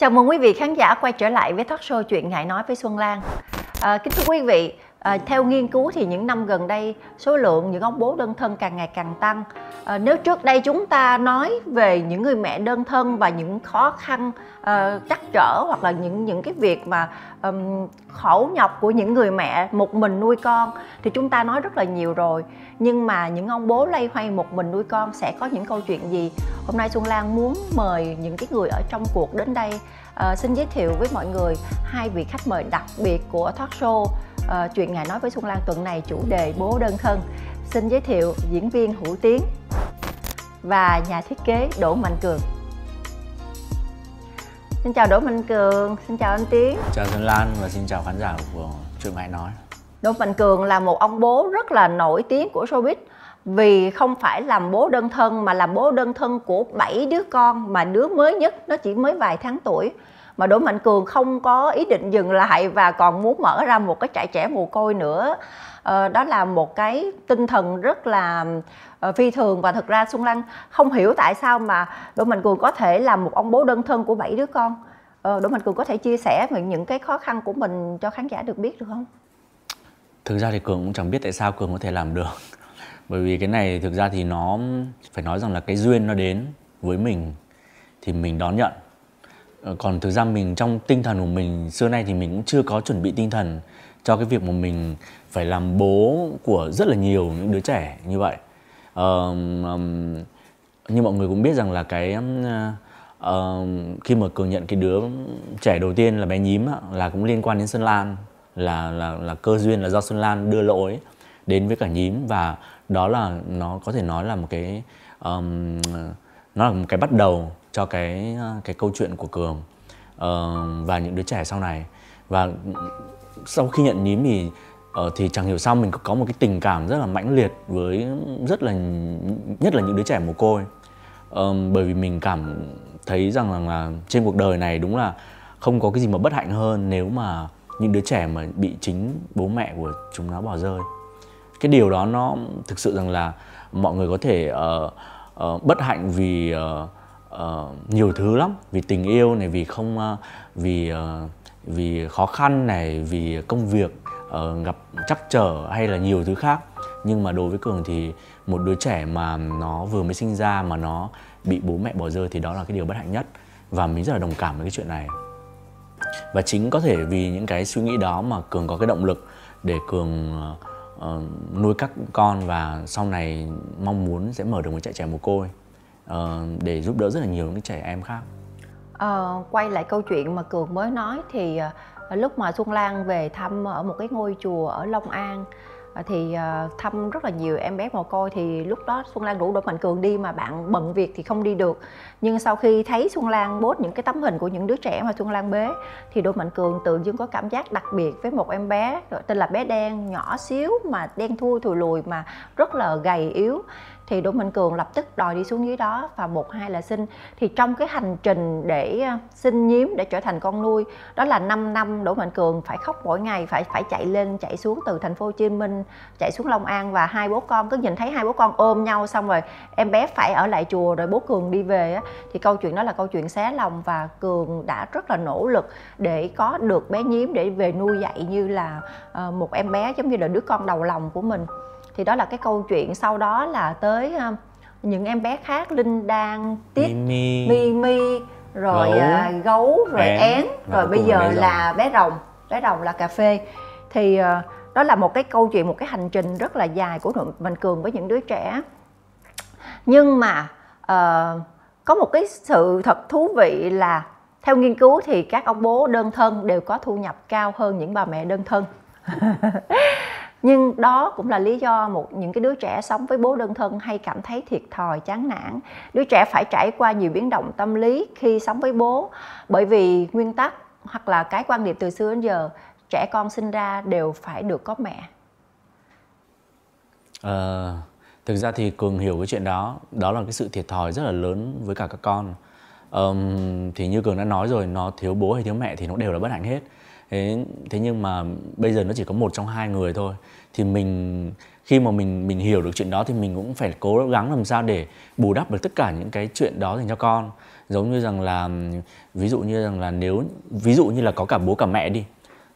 Chào mừng quý vị khán giả quay trở lại với talk show Chuyện Ngại Nói với Xuân Lan. À, kính thưa quý vị, à, theo nghiên cứu thì những năm gần đây số lượng những ông bố đơn thân càng ngày càng tăng. À, nếu trước đây chúng ta nói về những người mẹ đơn thân và những khó khăn uh, trắc trở hoặc là những những cái việc mà um, khổ nhọc của những người mẹ một mình nuôi con thì chúng ta nói rất là nhiều rồi. Nhưng mà những ông bố lay hoay một mình nuôi con sẽ có những câu chuyện gì? Hôm nay xuân lan muốn mời những cái người ở trong cuộc đến đây. Uh, xin giới thiệu với mọi người hai vị khách mời đặc biệt của talk show uh, chuyện ngày nói với xuân lan tuần này chủ đề bố đơn thân. Xin giới thiệu diễn viên hữu tiến và nhà thiết kế đỗ mạnh cường. Xin chào Đỗ Mạnh Cường, xin chào anh Tiến. Chào Xuân Lan và xin chào khán giả của Chuyện Mãi Nói. Đỗ Mạnh Cường là một ông bố rất là nổi tiếng của showbiz. Vì không phải làm bố đơn thân mà làm bố đơn thân của 7 đứa con mà đứa mới nhất nó chỉ mới vài tháng tuổi mà Đỗ Mạnh Cường không có ý định dừng lại và còn muốn mở ra một cái trại trẻ mồ côi nữa. À, đó là một cái tinh thần rất là uh, phi thường và thực ra Xuân Lan không hiểu tại sao mà Đỗ Mạnh Cường có thể là một ông bố đơn thân của bảy đứa con. Uh, Đỗ Mạnh Cường có thể chia sẻ về những cái khó khăn của mình cho khán giả được biết được không? Thực ra thì Cường cũng chẳng biết tại sao Cường có thể làm được. Bởi vì cái này thực ra thì nó phải nói rằng là cái duyên nó đến với mình thì mình đón nhận. Ờ, còn thực ra mình trong tinh thần của mình xưa nay thì mình cũng chưa có chuẩn bị tinh thần cho cái việc mà mình phải làm bố của rất là nhiều những đứa trẻ như vậy. Uh, um, như mọi người cũng biết rằng là cái uh, khi mà cường nhận cái đứa trẻ đầu tiên là bé nhím là cũng liên quan đến sơn lan là là là cơ duyên là do sơn lan đưa lỗi đến với cả nhím và đó là nó có thể nói là một cái um, nó là một cái bắt đầu cho cái ờ, cái câu chuyện của cường uh, và những đứa trẻ sau này. Và sau khi nhận nhím thì uh, thì chẳng hiểu sao mình có một cái tình cảm rất là mãnh liệt với rất là nhất là những đứa trẻ mồ côi. Um, bởi vì mình cảm thấy rằng là, là trên cuộc đời này đúng là không có cái gì mà bất hạnh hơn nếu mà những đứa trẻ mà bị chính bố mẹ của chúng nó bỏ rơi. Cái điều đó nó thực sự rằng là mọi người có thể uh, uh, bất hạnh vì uh, uh, nhiều thứ lắm. Vì tình yêu này vì không uh, vì uh, vì khó khăn này vì công việc uh, gặp trắc trở hay là nhiều thứ khác. Nhưng mà đối với cường thì một đứa trẻ mà nó vừa mới sinh ra mà nó bị bố mẹ bỏ rơi thì đó là cái điều bất hạnh nhất. Và mình rất là đồng cảm với cái chuyện này. Và chính có thể vì những cái suy nghĩ đó mà cường có cái động lực để cường uh, nuôi các con và sau này mong muốn sẽ mở được một trại trẻ mồ côi uh, để giúp đỡ rất là nhiều những trẻ em khác. À, quay lại câu chuyện mà cường mới nói thì ờ, lúc mà xuân lan về thăm ở một cái ngôi chùa ở long an thì thăm rất là nhiều em bé mồ côi thì lúc đó xuân lan rủ đỗ mạnh cường đi mà bạn bận việc thì không đi được. Nhưng sau khi thấy xuân lan bốt những cái tấm hình của những đứa trẻ mà xuân lan bế thì đỗ mạnh cường tự dưng có cảm giác đặc biệt với một em bé tên là bé đen nhỏ xíu mà đen thui thùi lùi mà rất là gầy yếu thì Đỗ Mạnh Cường lập tức đòi đi xuống dưới đó và một hai là sinh thì trong cái hành trình để ờ, xin sinh nhiếm để trở thành con nuôi, đó là 5 năm Đỗ Mạnh Cường phải khóc mỗi ngày, phải phải chạy lên, chạy xuống từ thành phố Hồ Chí Minh, chạy xuống Long An và hai bố con, cứ nhìn thấy hai bố con ôm nhau xong rồi em bé phải ở lại chùa rồi bố Cường đi về á. Thì câu chuyện đó là câu chuyện xé lòng và Cường đã rất là nỗ lực để có được bé nhiếm để về nuôi dạy như là ờ, một em bé giống như là đứa con đầu lòng của mình thì đó là cái câu chuyện sau đó là tới uh, những em bé khác linh đan tiết mi mi mi rồi gấu, uh, gấu rồi én, én rồi bây giờ bé là bé rồng. Bé rồng là cà phê. Thì uh, đó là một cái câu chuyện một cái hành trình rất là dài của mạnh cường với những đứa trẻ. Nhưng mà uh, có một cái sự thật thú vị là theo nghiên cứu thì các ông bố đơn thân đều có thu nhập cao hơn những bà mẹ đơn thân nhưng đó cũng là lý do một những cái đứa trẻ sống với bố đơn thân hay cảm thấy thiệt thòi chán nản. Đứa trẻ phải trải qua nhiều biến động tâm lý khi sống với bố. Bởi vì nguyên tắc hoặc là cái quan niệm từ xưa đến giờ trẻ con sinh ra đều phải được có mẹ. À, thực ra thì cường hiểu cái chuyện đó. Đó là cái sự thiệt thòi rất là lớn với cả các con. Um, thì như cường đã nói rồi nó thiếu bố hay thiếu mẹ thì nó đều là bất hạnh hết thế thế nhưng mà bây giờ nó chỉ có một trong hai người thôi. Thì mình khi mà mình mình hiểu được chuyện đó thì mình cũng phải cố gắng làm sao để bù đắp được tất cả những cái chuyện đó dành cho con. Giống như rằng là ví dụ như rằng là nếu ví dụ như là có cả bố cả mẹ đi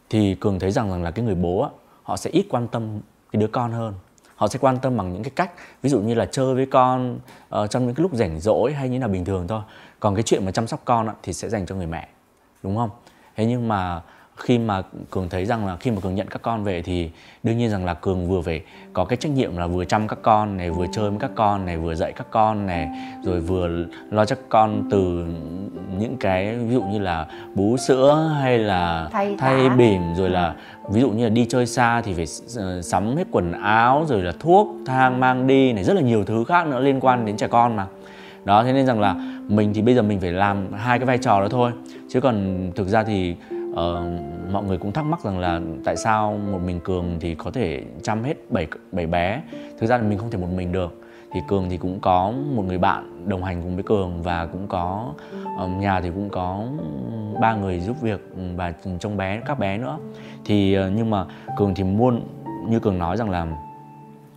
thì cường thấy rằng rằng là cái người bố á, họ sẽ ít quan tâm cái đứa con hơn. Họ sẽ quan tâm bằng những cái cách ví dụ như là chơi với con uh, trong những cái lúc rảnh rỗi hay như là bình thường thôi. Còn cái chuyện mà chăm sóc con á, thì sẽ dành cho người mẹ đúng không? Thế nhưng mà khi mà cường thấy rằng là khi mà cường nhận các con về thì đương nhiên rằng là cường vừa phải có cái trách nhiệm là vừa chăm các con này vừa chơi với các con này vừa dạy các con này rồi vừa lo cho con từ những cái ví dụ như là bú sữa hay là Thay thay bỉm rồi là ví dụ như là đi chơi xa thì phải s- sắm hết quần áo rồi là thuốc thang mang đi này rất là nhiều thứ khác nữa liên quan đến trẻ con mà. Đó thế nên rằng là mình thì bây giờ mình phải làm hai cái vai trò đó thôi. Chứ còn thực ra thì uh, mọi người cũng thắc mắc rằng là tại sao một mình cường thì có thể chăm hết bảy bảy bé? Thực ra là mình không thể một mình được. Thì cường thì cũng có một người bạn đồng hành cùng với cường và cũng có um, nhà thì cũng có ba người giúp việc ừ, và trông bé các bé nữa. Thì uh, nhưng mà cường thì muốn như cường nói rằng là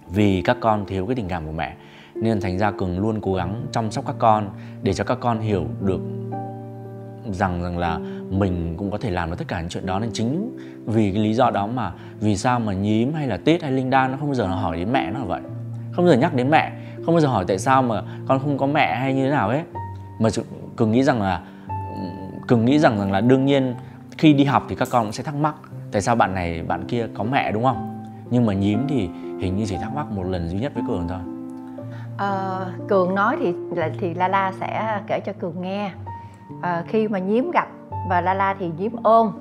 vì các con thiếu cái tình cảm của mẹ nên thành ra cường luôn cố gắng chăm sóc các con để cho các con hiểu được rằng rằng là mình cũng có thể làm được tất cả những chuyện đó. Nên chính vì cái lý do đó mà vì sao mà nhím hay là tít hay linh đan nó không bao giờ nó hỏi đến mẹ nó là vậy? Không bao giờ nhắc đến mẹ. Không bao giờ hỏi tại sao mà con không có mẹ hay như thế nào ấy mà cường nghĩ rằng là cường nghĩ rằng rằng là đương nhiên khi đi học thì các con cũng sẽ thắc mắc tại sao bạn này bạn kia có mẹ đúng không? Nhưng mà nhím thì hình như chỉ thắc mắc một lần duy nhất với cường thôi. À, cường nói thì thì la la sẽ kể cho cường nghe. À, khi mà nhím gặp và la la thì nhím ôm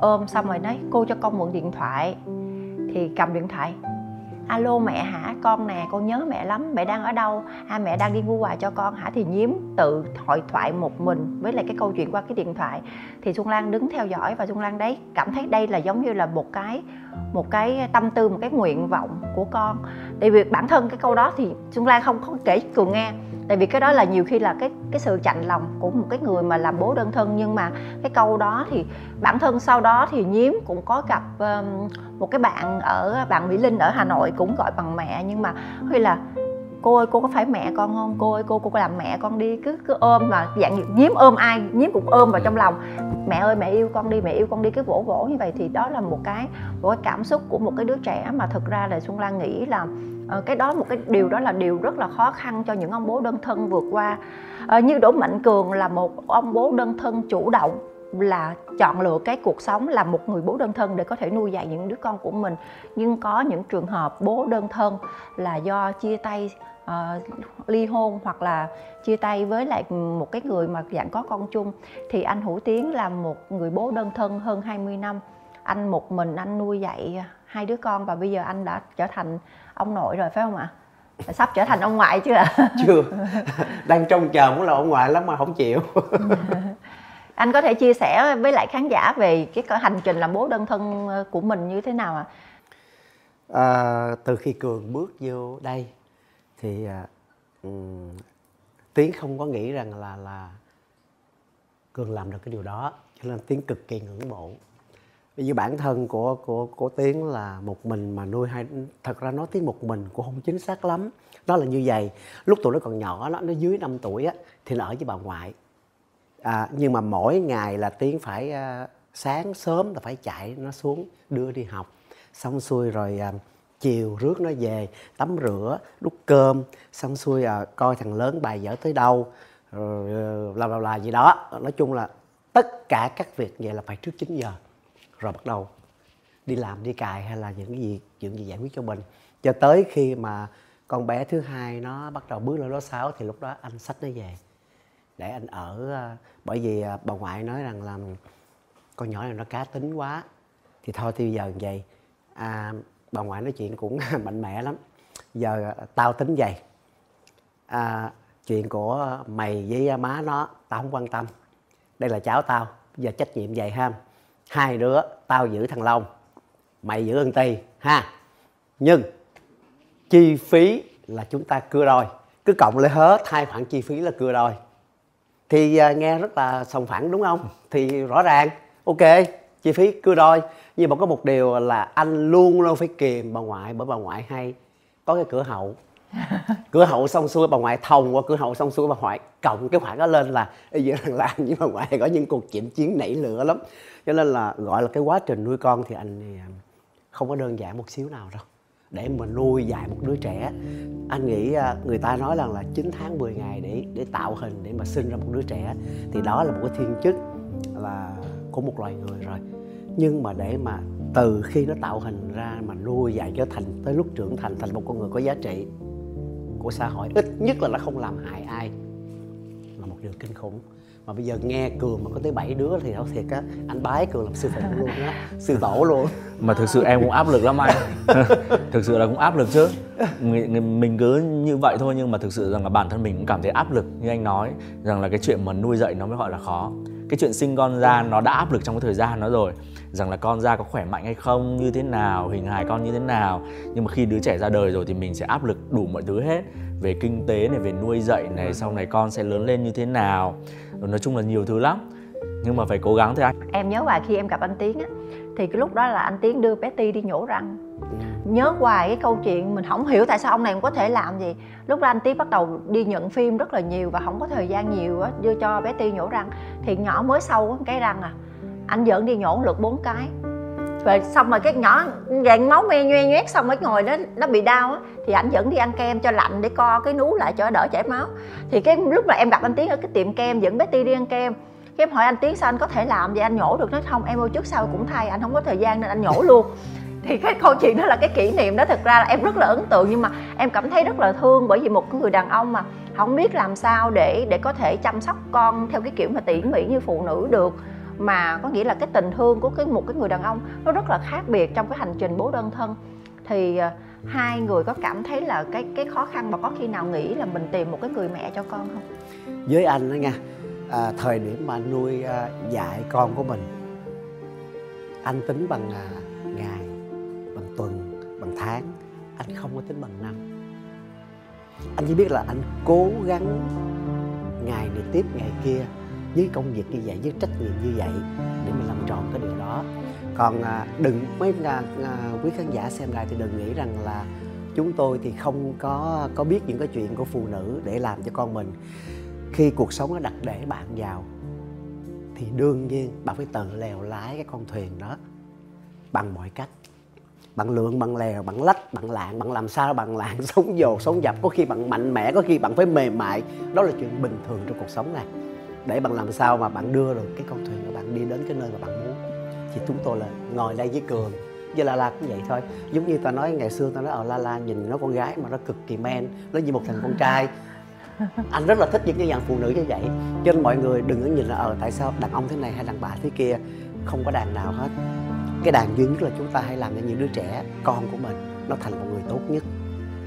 ôm xong rồi nói, cô cho con mượn điện thoại. Thì cầm điện thoại. Alo mẹ hả? Con nè, con nhớ mẹ lắm, mẹ đang ở đâu? À mẹ đang đi mua quà cho con hả? Thì nhiếm tự hội thoại một mình với lại cái câu chuyện qua cái điện thoại. Thì xuân lan đứng theo dõi và xuân lan đấy cảm thấy đây là giống như là một cái một cái tâm tư, một cái nguyện vọng của con. Tại vì bản thân cái câu đó thì xuân lan không có kể cường nghe tại vì cái đó là nhiều khi là cái cái sự chạnh lòng của một cái người mà làm bố đơn thân nhưng mà cái câu đó thì bản thân sau đó thì nhiếm cũng có gặp um, một cái bạn ở bạn mỹ linh ở hà nội cũng gọi bằng mẹ nhưng mà huy là cô ơi cô có phải mẹ con không? Cô ơi cô cô có làm mẹ con đi. Cứ cứ ôm mà dạng như nhiếm ôm ai nhiếm cũng ôm vào trong lòng. Mẹ ơi mẹ yêu con đi mẹ yêu con đi. Cứ vỗ vỗ như vậy thì đó là một cái một cái cảm xúc của một cái đứa trẻ mà thực ra là xuân lan nghĩ là ờ, cái đó một cái điều đó là điều rất là khó khăn cho những ông bố đơn thân vượt qua. Ờ, như đỗ mạnh cường là một ông bố đơn thân chủ động là chọn lựa cái cuộc sống là một người bố đơn thân để có thể nuôi dạy những đứa con của mình. Nhưng có những trường hợp bố đơn thân là do chia tay ờ, ly hôn hoặc là chia tay với lại một cái người mà dạng có con chung. Thì anh Hữu Tiến là một người bố đơn thân hơn 20 năm. Anh một mình anh nuôi dạy hai đứa con và bây giờ anh đã trở thành ông nội rồi phải không ạ? Sắp trở thành ông ngoại chưa ạ? Chưa. Đang trông chờ muốn là ông ngoại lắm mà không chịu. Anh có thể chia sẻ với lại khán giả về cái hành trình làm bố đơn thân của mình như thế nào ạ? À, từ khi cường bước vô đây thì à, tiến không có nghĩ rằng là là cường làm được cái điều đó cho nên tiến cực kỳ ngưỡng mộ. Bởi vì bản thân của của của tiến là một mình mà nuôi hai thật ra nói tiếng một mình cũng không chính xác lắm. Nó là như vậy lúc tụi nó còn nhỏ nó nó dưới 5 tuổi á thì nó ở với bà ngoại. À, nhưng mà mỗi ngày là tiến phải à, sáng sớm là phải chạy nó xuống đưa đi học. Xong xuôi rồi à, chiều rước nó về tắm rửa đút cơm xong xuôi à, coi thằng lớn bài dở tới đâu rồi là là là gì đó. Nói chung là tất cả các việc vậy là phải trước 9 giờ rồi bắt đầu đi làm đi cài hay là những cái gì chuyện gì giải quyết cho mình. Cho tới khi mà con bé thứ hai nó bắt đầu bước lên lớp 6 thì lúc đó anh sách nó về để anh ở ờ, bởi vì ờ, bà ngoại nói rằng là con nhỏ này nó cá tính quá. Thì thôi thì giờ như vậy à, bà ngoại nói chuyện cũng mạnh mẽ lắm. Giờ à, tao tính vậy. À, chuyện của mày với má nó tao không quan tâm. Đây là cháu tao giờ trách nhiệm vậy ha. Hai đứa tao giữ thằng long mày giữ ân ti ha. Nhưng chi phí là chúng ta cưa đôi. Cứ cộng lại hết hai khoản chi phí là cưa đôi. Thì à, nghe rất là sòng phẳng đúng không? Thì rõ ràng. Ok chi phí cưa đôi. Nhưng mà có một điều là anh luôn luôn phải kìm bà ngoại bởi bà ngoại hay có cái cửa hậu. Cửa hậu xong xuôi bà ngoại thòng qua cửa hậu xong xuôi bà ngoại cộng cái khoản đó lên là bây giờ thằng làm với bà ngoại có những cuộc chỉnh chiến nảy lửa lắm. Cho nên là gọi là cái quá trình nuôi con thì anh thì à, không có đơn giản một xíu nào đâu. Để mà nuôi dạy một đứa trẻ anh nghĩ à, người ta nói rằng là 9 tháng 10 ngày để để tạo hình để mà sinh ra một đứa trẻ. Thì đó là một cái thiên chức là của một loài người rồi. Nhưng mà để mà từ khi nó tạo hình ra mà nuôi dạy cho thành tới lúc trưởng thành thành một con người có giá trị của xã hội ít nhất là nó không làm hại ai là một điều kinh khủng. Mà bây giờ nghe cường mà có tới 7 đứa thì nói thiệt á anh bái cường làm sư phụ luôn á sư tổ luôn. Mà thực sự em cũng áp lực lắm anh. Thực sự là cũng áp lực chứ. Mình cứ như vậy thôi nhưng mà thực sự rằng là bản thân mình cũng cảm thấy áp lực như anh nói rằng là cái chuyện mà nuôi dạy nó mới gọi là khó cái chuyện sinh con ra nó đã áp lực trong cái thời gian đó rồi. Rằng là con ra có khỏe mạnh hay không như thế nào hình hài con như thế nào. Nhưng mà khi đứa trẻ ra đời rồi thì mình sẽ áp lực đủ mọi thứ hết. Về kinh tế này về nuôi dạy này sau này con sẽ lớn lên như thế nào. Nói chung là nhiều thứ lắm. Nhưng mà phải cố gắng thôi anh. Em nhớ hoài khi em gặp anh tiến á thì cái lúc đó là anh tiến đưa bé ti đi nhổ răng nhớ hoài cái câu chuyện mình không hiểu tại sao ông này cũng có thể làm gì. Lúc đó anh tiến bắt đầu đi nhận phim rất là nhiều và không có thời gian nhiều á, đưa cho bé ti nhổ răng. Thì nhỏ mới sâu cái răng à anh dẫn đi nhổ lượt bốn cái. Rồi xong rồi cái nhỏ dạng máu me nhoe nhoét xong mới ngồi đó, nó bị đau á, thì anh dẫn đi ăn kem cho lạnh để co cái nú lại cho đỡ chảy máu. Thì cái lúc mà em gặp anh tiến ở cái tiệm kem, dẫn bé ti đi ăn kem, cái em hỏi anh tiến sao anh có thể làm vậy, anh nhổ được nó không? Em ơi, trước sau cũng thay, anh không có thời gian nên anh nhổ luôn thì cái câu chuyện đó là cái kỷ niệm đó thực ra là em rất là ấn tượng nhưng mà em cảm thấy rất là thương bởi vì một người đàn ông mà không biết làm sao để để có thể chăm sóc con theo cái kiểu mà tỉ mỉ như phụ nữ được. Mà có nghĩa là cái tình thương của cái một cái người đàn ông nó rất là khác biệt trong cái hành trình bố đơn thân. Thì ờ, hai người có cảm thấy là cái cái khó khăn mà có khi nào nghĩ là mình tìm một cái người mẹ cho con không? Với anh đó nha à, thời điểm mà anh nuôi à, dạy con của mình anh tính bằng à, ngày tuần, bằng tháng, anh không có tính bằng năm. Anh chỉ biết là anh cố gắng ngày này tiếp, ngày kia, với công việc như vậy, với trách nhiệm như vậy để mình làm tròn cái điều đó. Còn à, đừng, mấy à, à, quý khán giả xem lại thì đừng nghĩ rằng là chúng tôi thì không có có biết những cái chuyện của phụ nữ để làm cho con mình. Khi cuộc sống nó đặt để bạn vào, thì đương nhiên bạn phải tự lèo lái cái con thuyền đó bằng mọi cách bạn lượng bạn lèo bạn lách bạn lạng bạn làm sao bạn lạng sống dồ sống dập. Có khi bạn mạnh mẽ có khi bạn phải mềm mại. Đó là chuyện bình thường trong cuộc sống này. Để bạn làm sao mà bạn đưa được cái con thuyền của bạn đi đến cái nơi mà bạn muốn thì chúng tôi là ngồi đây với cường. Với la la cũng vậy thôi. Giống như ta nói ngày xưa ta nói ở la la nhìn nó con gái mà nó cực kỳ men nó như một thằng con trai. Anh rất là thích những cái dạng phụ nữ như vậy. Cho nên mọi người đừng có nhìn là ờ tại sao đàn ông thế này hay đàn bà thế kia? Không có đàn nào hết cái đàn duy nhất là chúng ta hãy làm cho những đứa trẻ con của mình nó thành một người tốt nhất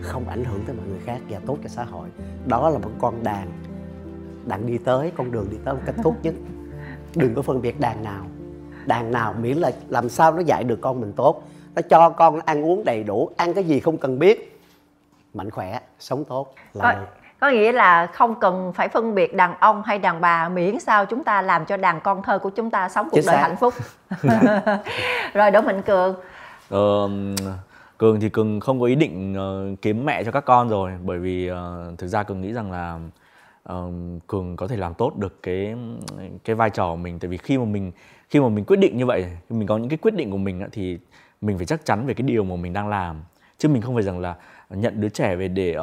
không ảnh hưởng tới mọi người khác và tốt cho xã hội. Đó là một con đàn đàn đi tới con đường đi tới một cách tốt nhất. Đừng có phân biệt đàn nào. Đàn nào miễn là làm sao nó dạy được con mình tốt. Nó cho con nó ăn uống đầy đủ ăn cái gì không cần biết. Mạnh khỏe sống tốt là có, có nghĩa là không cần phải phân biệt đàn ông hay đàn bà miễn sao chúng ta làm cho đàn con thơ của chúng ta sống cuộc đời hạnh phúc. Rồi đỗ mạnh cường. Ờ, cường thì cường không có ý định uh, kiếm mẹ cho các con rồi bởi vì uh, thực ra cường nghĩ rằng là uh, cường có thể làm tốt được cái cái vai trò của mình. Tại vì khi mà mình khi mà mình quyết định như vậy mình có những cái quyết định của mình thì mình phải chắc chắn về cái điều mà mình đang làm. Chứ mình không phải rằng là nhận đứa trẻ về để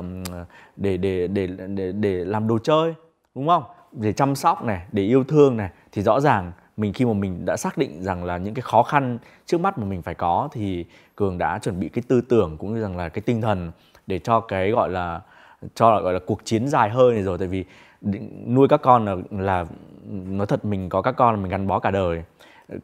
để để để để, để làm đồ chơi đúng không? Để chăm sóc này để yêu thương này thì rõ ràng mình khi mà mình đã xác định rằng là những cái khó khăn trước mắt mà mình phải có thì cường đã chuẩn bị cái tư tưởng cũng như rằng là cái tinh thần để cho cái gọi là cho gọi là cuộc chiến dài hơi này rồi. Tại vì nuôi các con là, là nói thật mình có các con là mình gắn bó cả đời.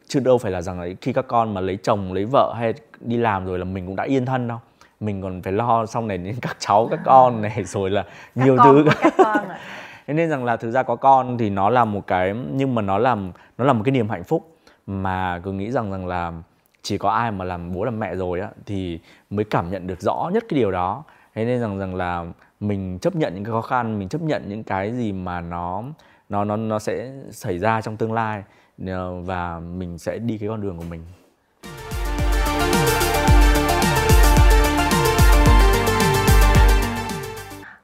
Chứ đâu phải là rằng là khi các con mà lấy chồng lấy vợ hay đi làm rồi là mình cũng đã yên thân đâu mình còn phải lo xong này đến các cháu các con này rồi là các nhiều thứ. các con thế nên rằng là thực ra có con thì nó là một cái nhưng mà nó làm nó là một cái niềm hạnh phúc. Mà cứ nghĩ rằng rằng là chỉ có ai mà làm bố làm mẹ rồi á thì mới cảm nhận được rõ nhất cái điều đó. Thế nên rằng rằng là mình chấp nhận những cái khó khăn mình chấp nhận những cái gì mà nó nó nó nó sẽ xảy ra trong tương lai ờ, và mình sẽ đi cái con đường của mình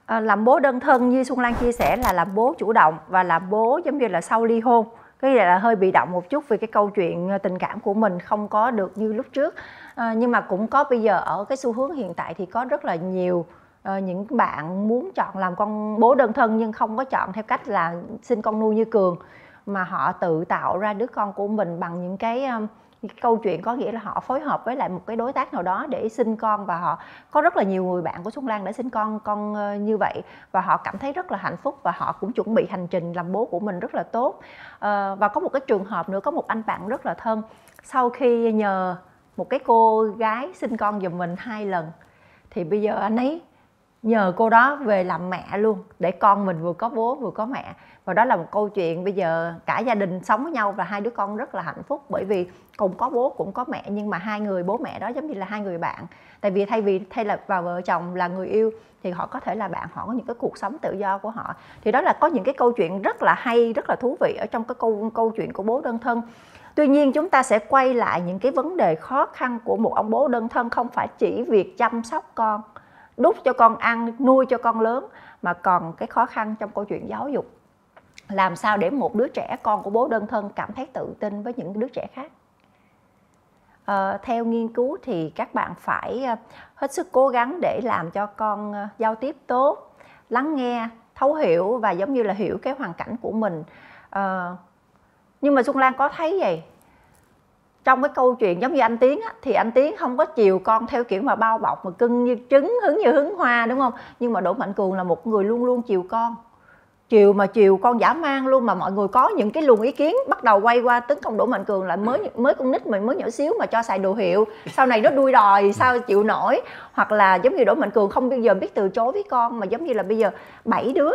à, làm bố đơn thân như xuân lan chia sẻ là làm bố chủ động và làm bố giống như là sau ly hôn. Cái này là hơi bị động một chút vì cái câu chuyện ờ, tình cảm của mình không có được như lúc trước. À, nhưng mà cũng có bây giờ ở cái xu hướng hiện tại thì có rất là nhiều uh, những bạn muốn chọn làm con bố đơn thân nhưng không có chọn theo cách là sinh con nuôi như cường mà họ tự tạo ra đứa con của mình bằng những cái uh, câu chuyện có nghĩa là họ phối hợp với lại một cái đối tác nào đó để sinh con và họ có rất là nhiều người bạn của Xuân Lan đã sinh con con ờ, như vậy và họ cảm thấy rất là hạnh phúc và họ cũng chuẩn bị hành trình làm bố của mình rất là tốt. À, và có một cái trường hợp nữa có một anh bạn rất là thân. Sau khi nhờ một cái cô gái sinh con giùm mình hai lần thì bây giờ anh ấy nhờ cô đó về làm mẹ luôn để con mình vừa có bố vừa có mẹ và đó là một câu chuyện bây giờ cả gia đình sống với nhau và hai đứa con rất là hạnh phúc bởi vì cùng có bố, cũng có mẹ, nhưng mà hai người, bố mẹ đó giống như là hai người bạn. Tại vì thay vì thay là vào vợ chồng là người yêu thì họ có thể là bạn, họ có những cái cuộc sống tự do của họ. Thì đó là có những cái câu chuyện rất là hay, rất là thú vị ở trong cái câu câu chuyện của bố đơn thân. Tuy nhiên chúng ta sẽ quay lại những cái vấn đề khó khăn của một ông bố đơn thân, không phải chỉ việc chăm sóc con, đút cho con ăn, nuôi cho con lớn, mà còn cái khó khăn trong câu chuyện giáo dục làm sao để một đứa trẻ con của bố đơn thân cảm thấy tự tin với những đứa trẻ khác? À, theo nghiên cứu thì các bạn phải ờ, hết sức cố gắng để làm cho con ờ, giao tiếp tốt lắng nghe thấu hiểu và giống như là hiểu cái hoàn cảnh của mình. À, nhưng mà xuân lan có thấy vậy? Trong cái câu chuyện giống như anh tiến á, thì anh tiến không có chiều con theo kiểu mà bao bọc mà cưng như trứng hứng như hứng hoa đúng không? Nhưng mà đỗ mạnh cường là một người luôn luôn chiều con chiều mà chiều con giả mang luôn mà mọi người có những cái luồng ý kiến bắt đầu quay qua tấn công đỗ mạnh cường là mới mới con nít mình mới nhỏ xíu mà cho xài đồ hiệu. Sau này nó đuôi đòi sao chịu nổi? Hoặc là giống như đỗ mạnh cường không bao giờ biết từ chối với con mà giống như là bây giờ bảy đứa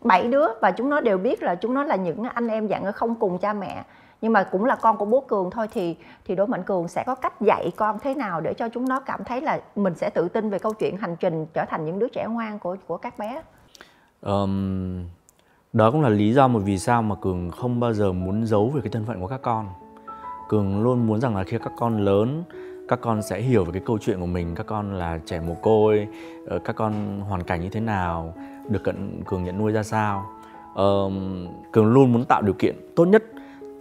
bảy đứa và chúng nó đều biết là chúng nó là những anh em dạng không cùng cha mẹ. Nhưng mà cũng là con của bố cường thôi thì thì đỗ mạnh cường sẽ có cách dạy con thế nào để cho chúng nó cảm thấy là mình sẽ tự tin về câu chuyện hành trình trở thành những đứa trẻ ngoan của của các bé? Um, đó cũng là lý do một vì sao mà cường không bao giờ muốn giấu về cái thân phận của các con. Cường luôn muốn rằng là khi các con lớn, các con sẽ hiểu về cái câu chuyện của mình, các con là trẻ mồ côi ờ, các con hoàn cảnh như thế nào, được cận, cường nhận nuôi ra sao. Cường luôn muốn tạo điều kiện tốt nhất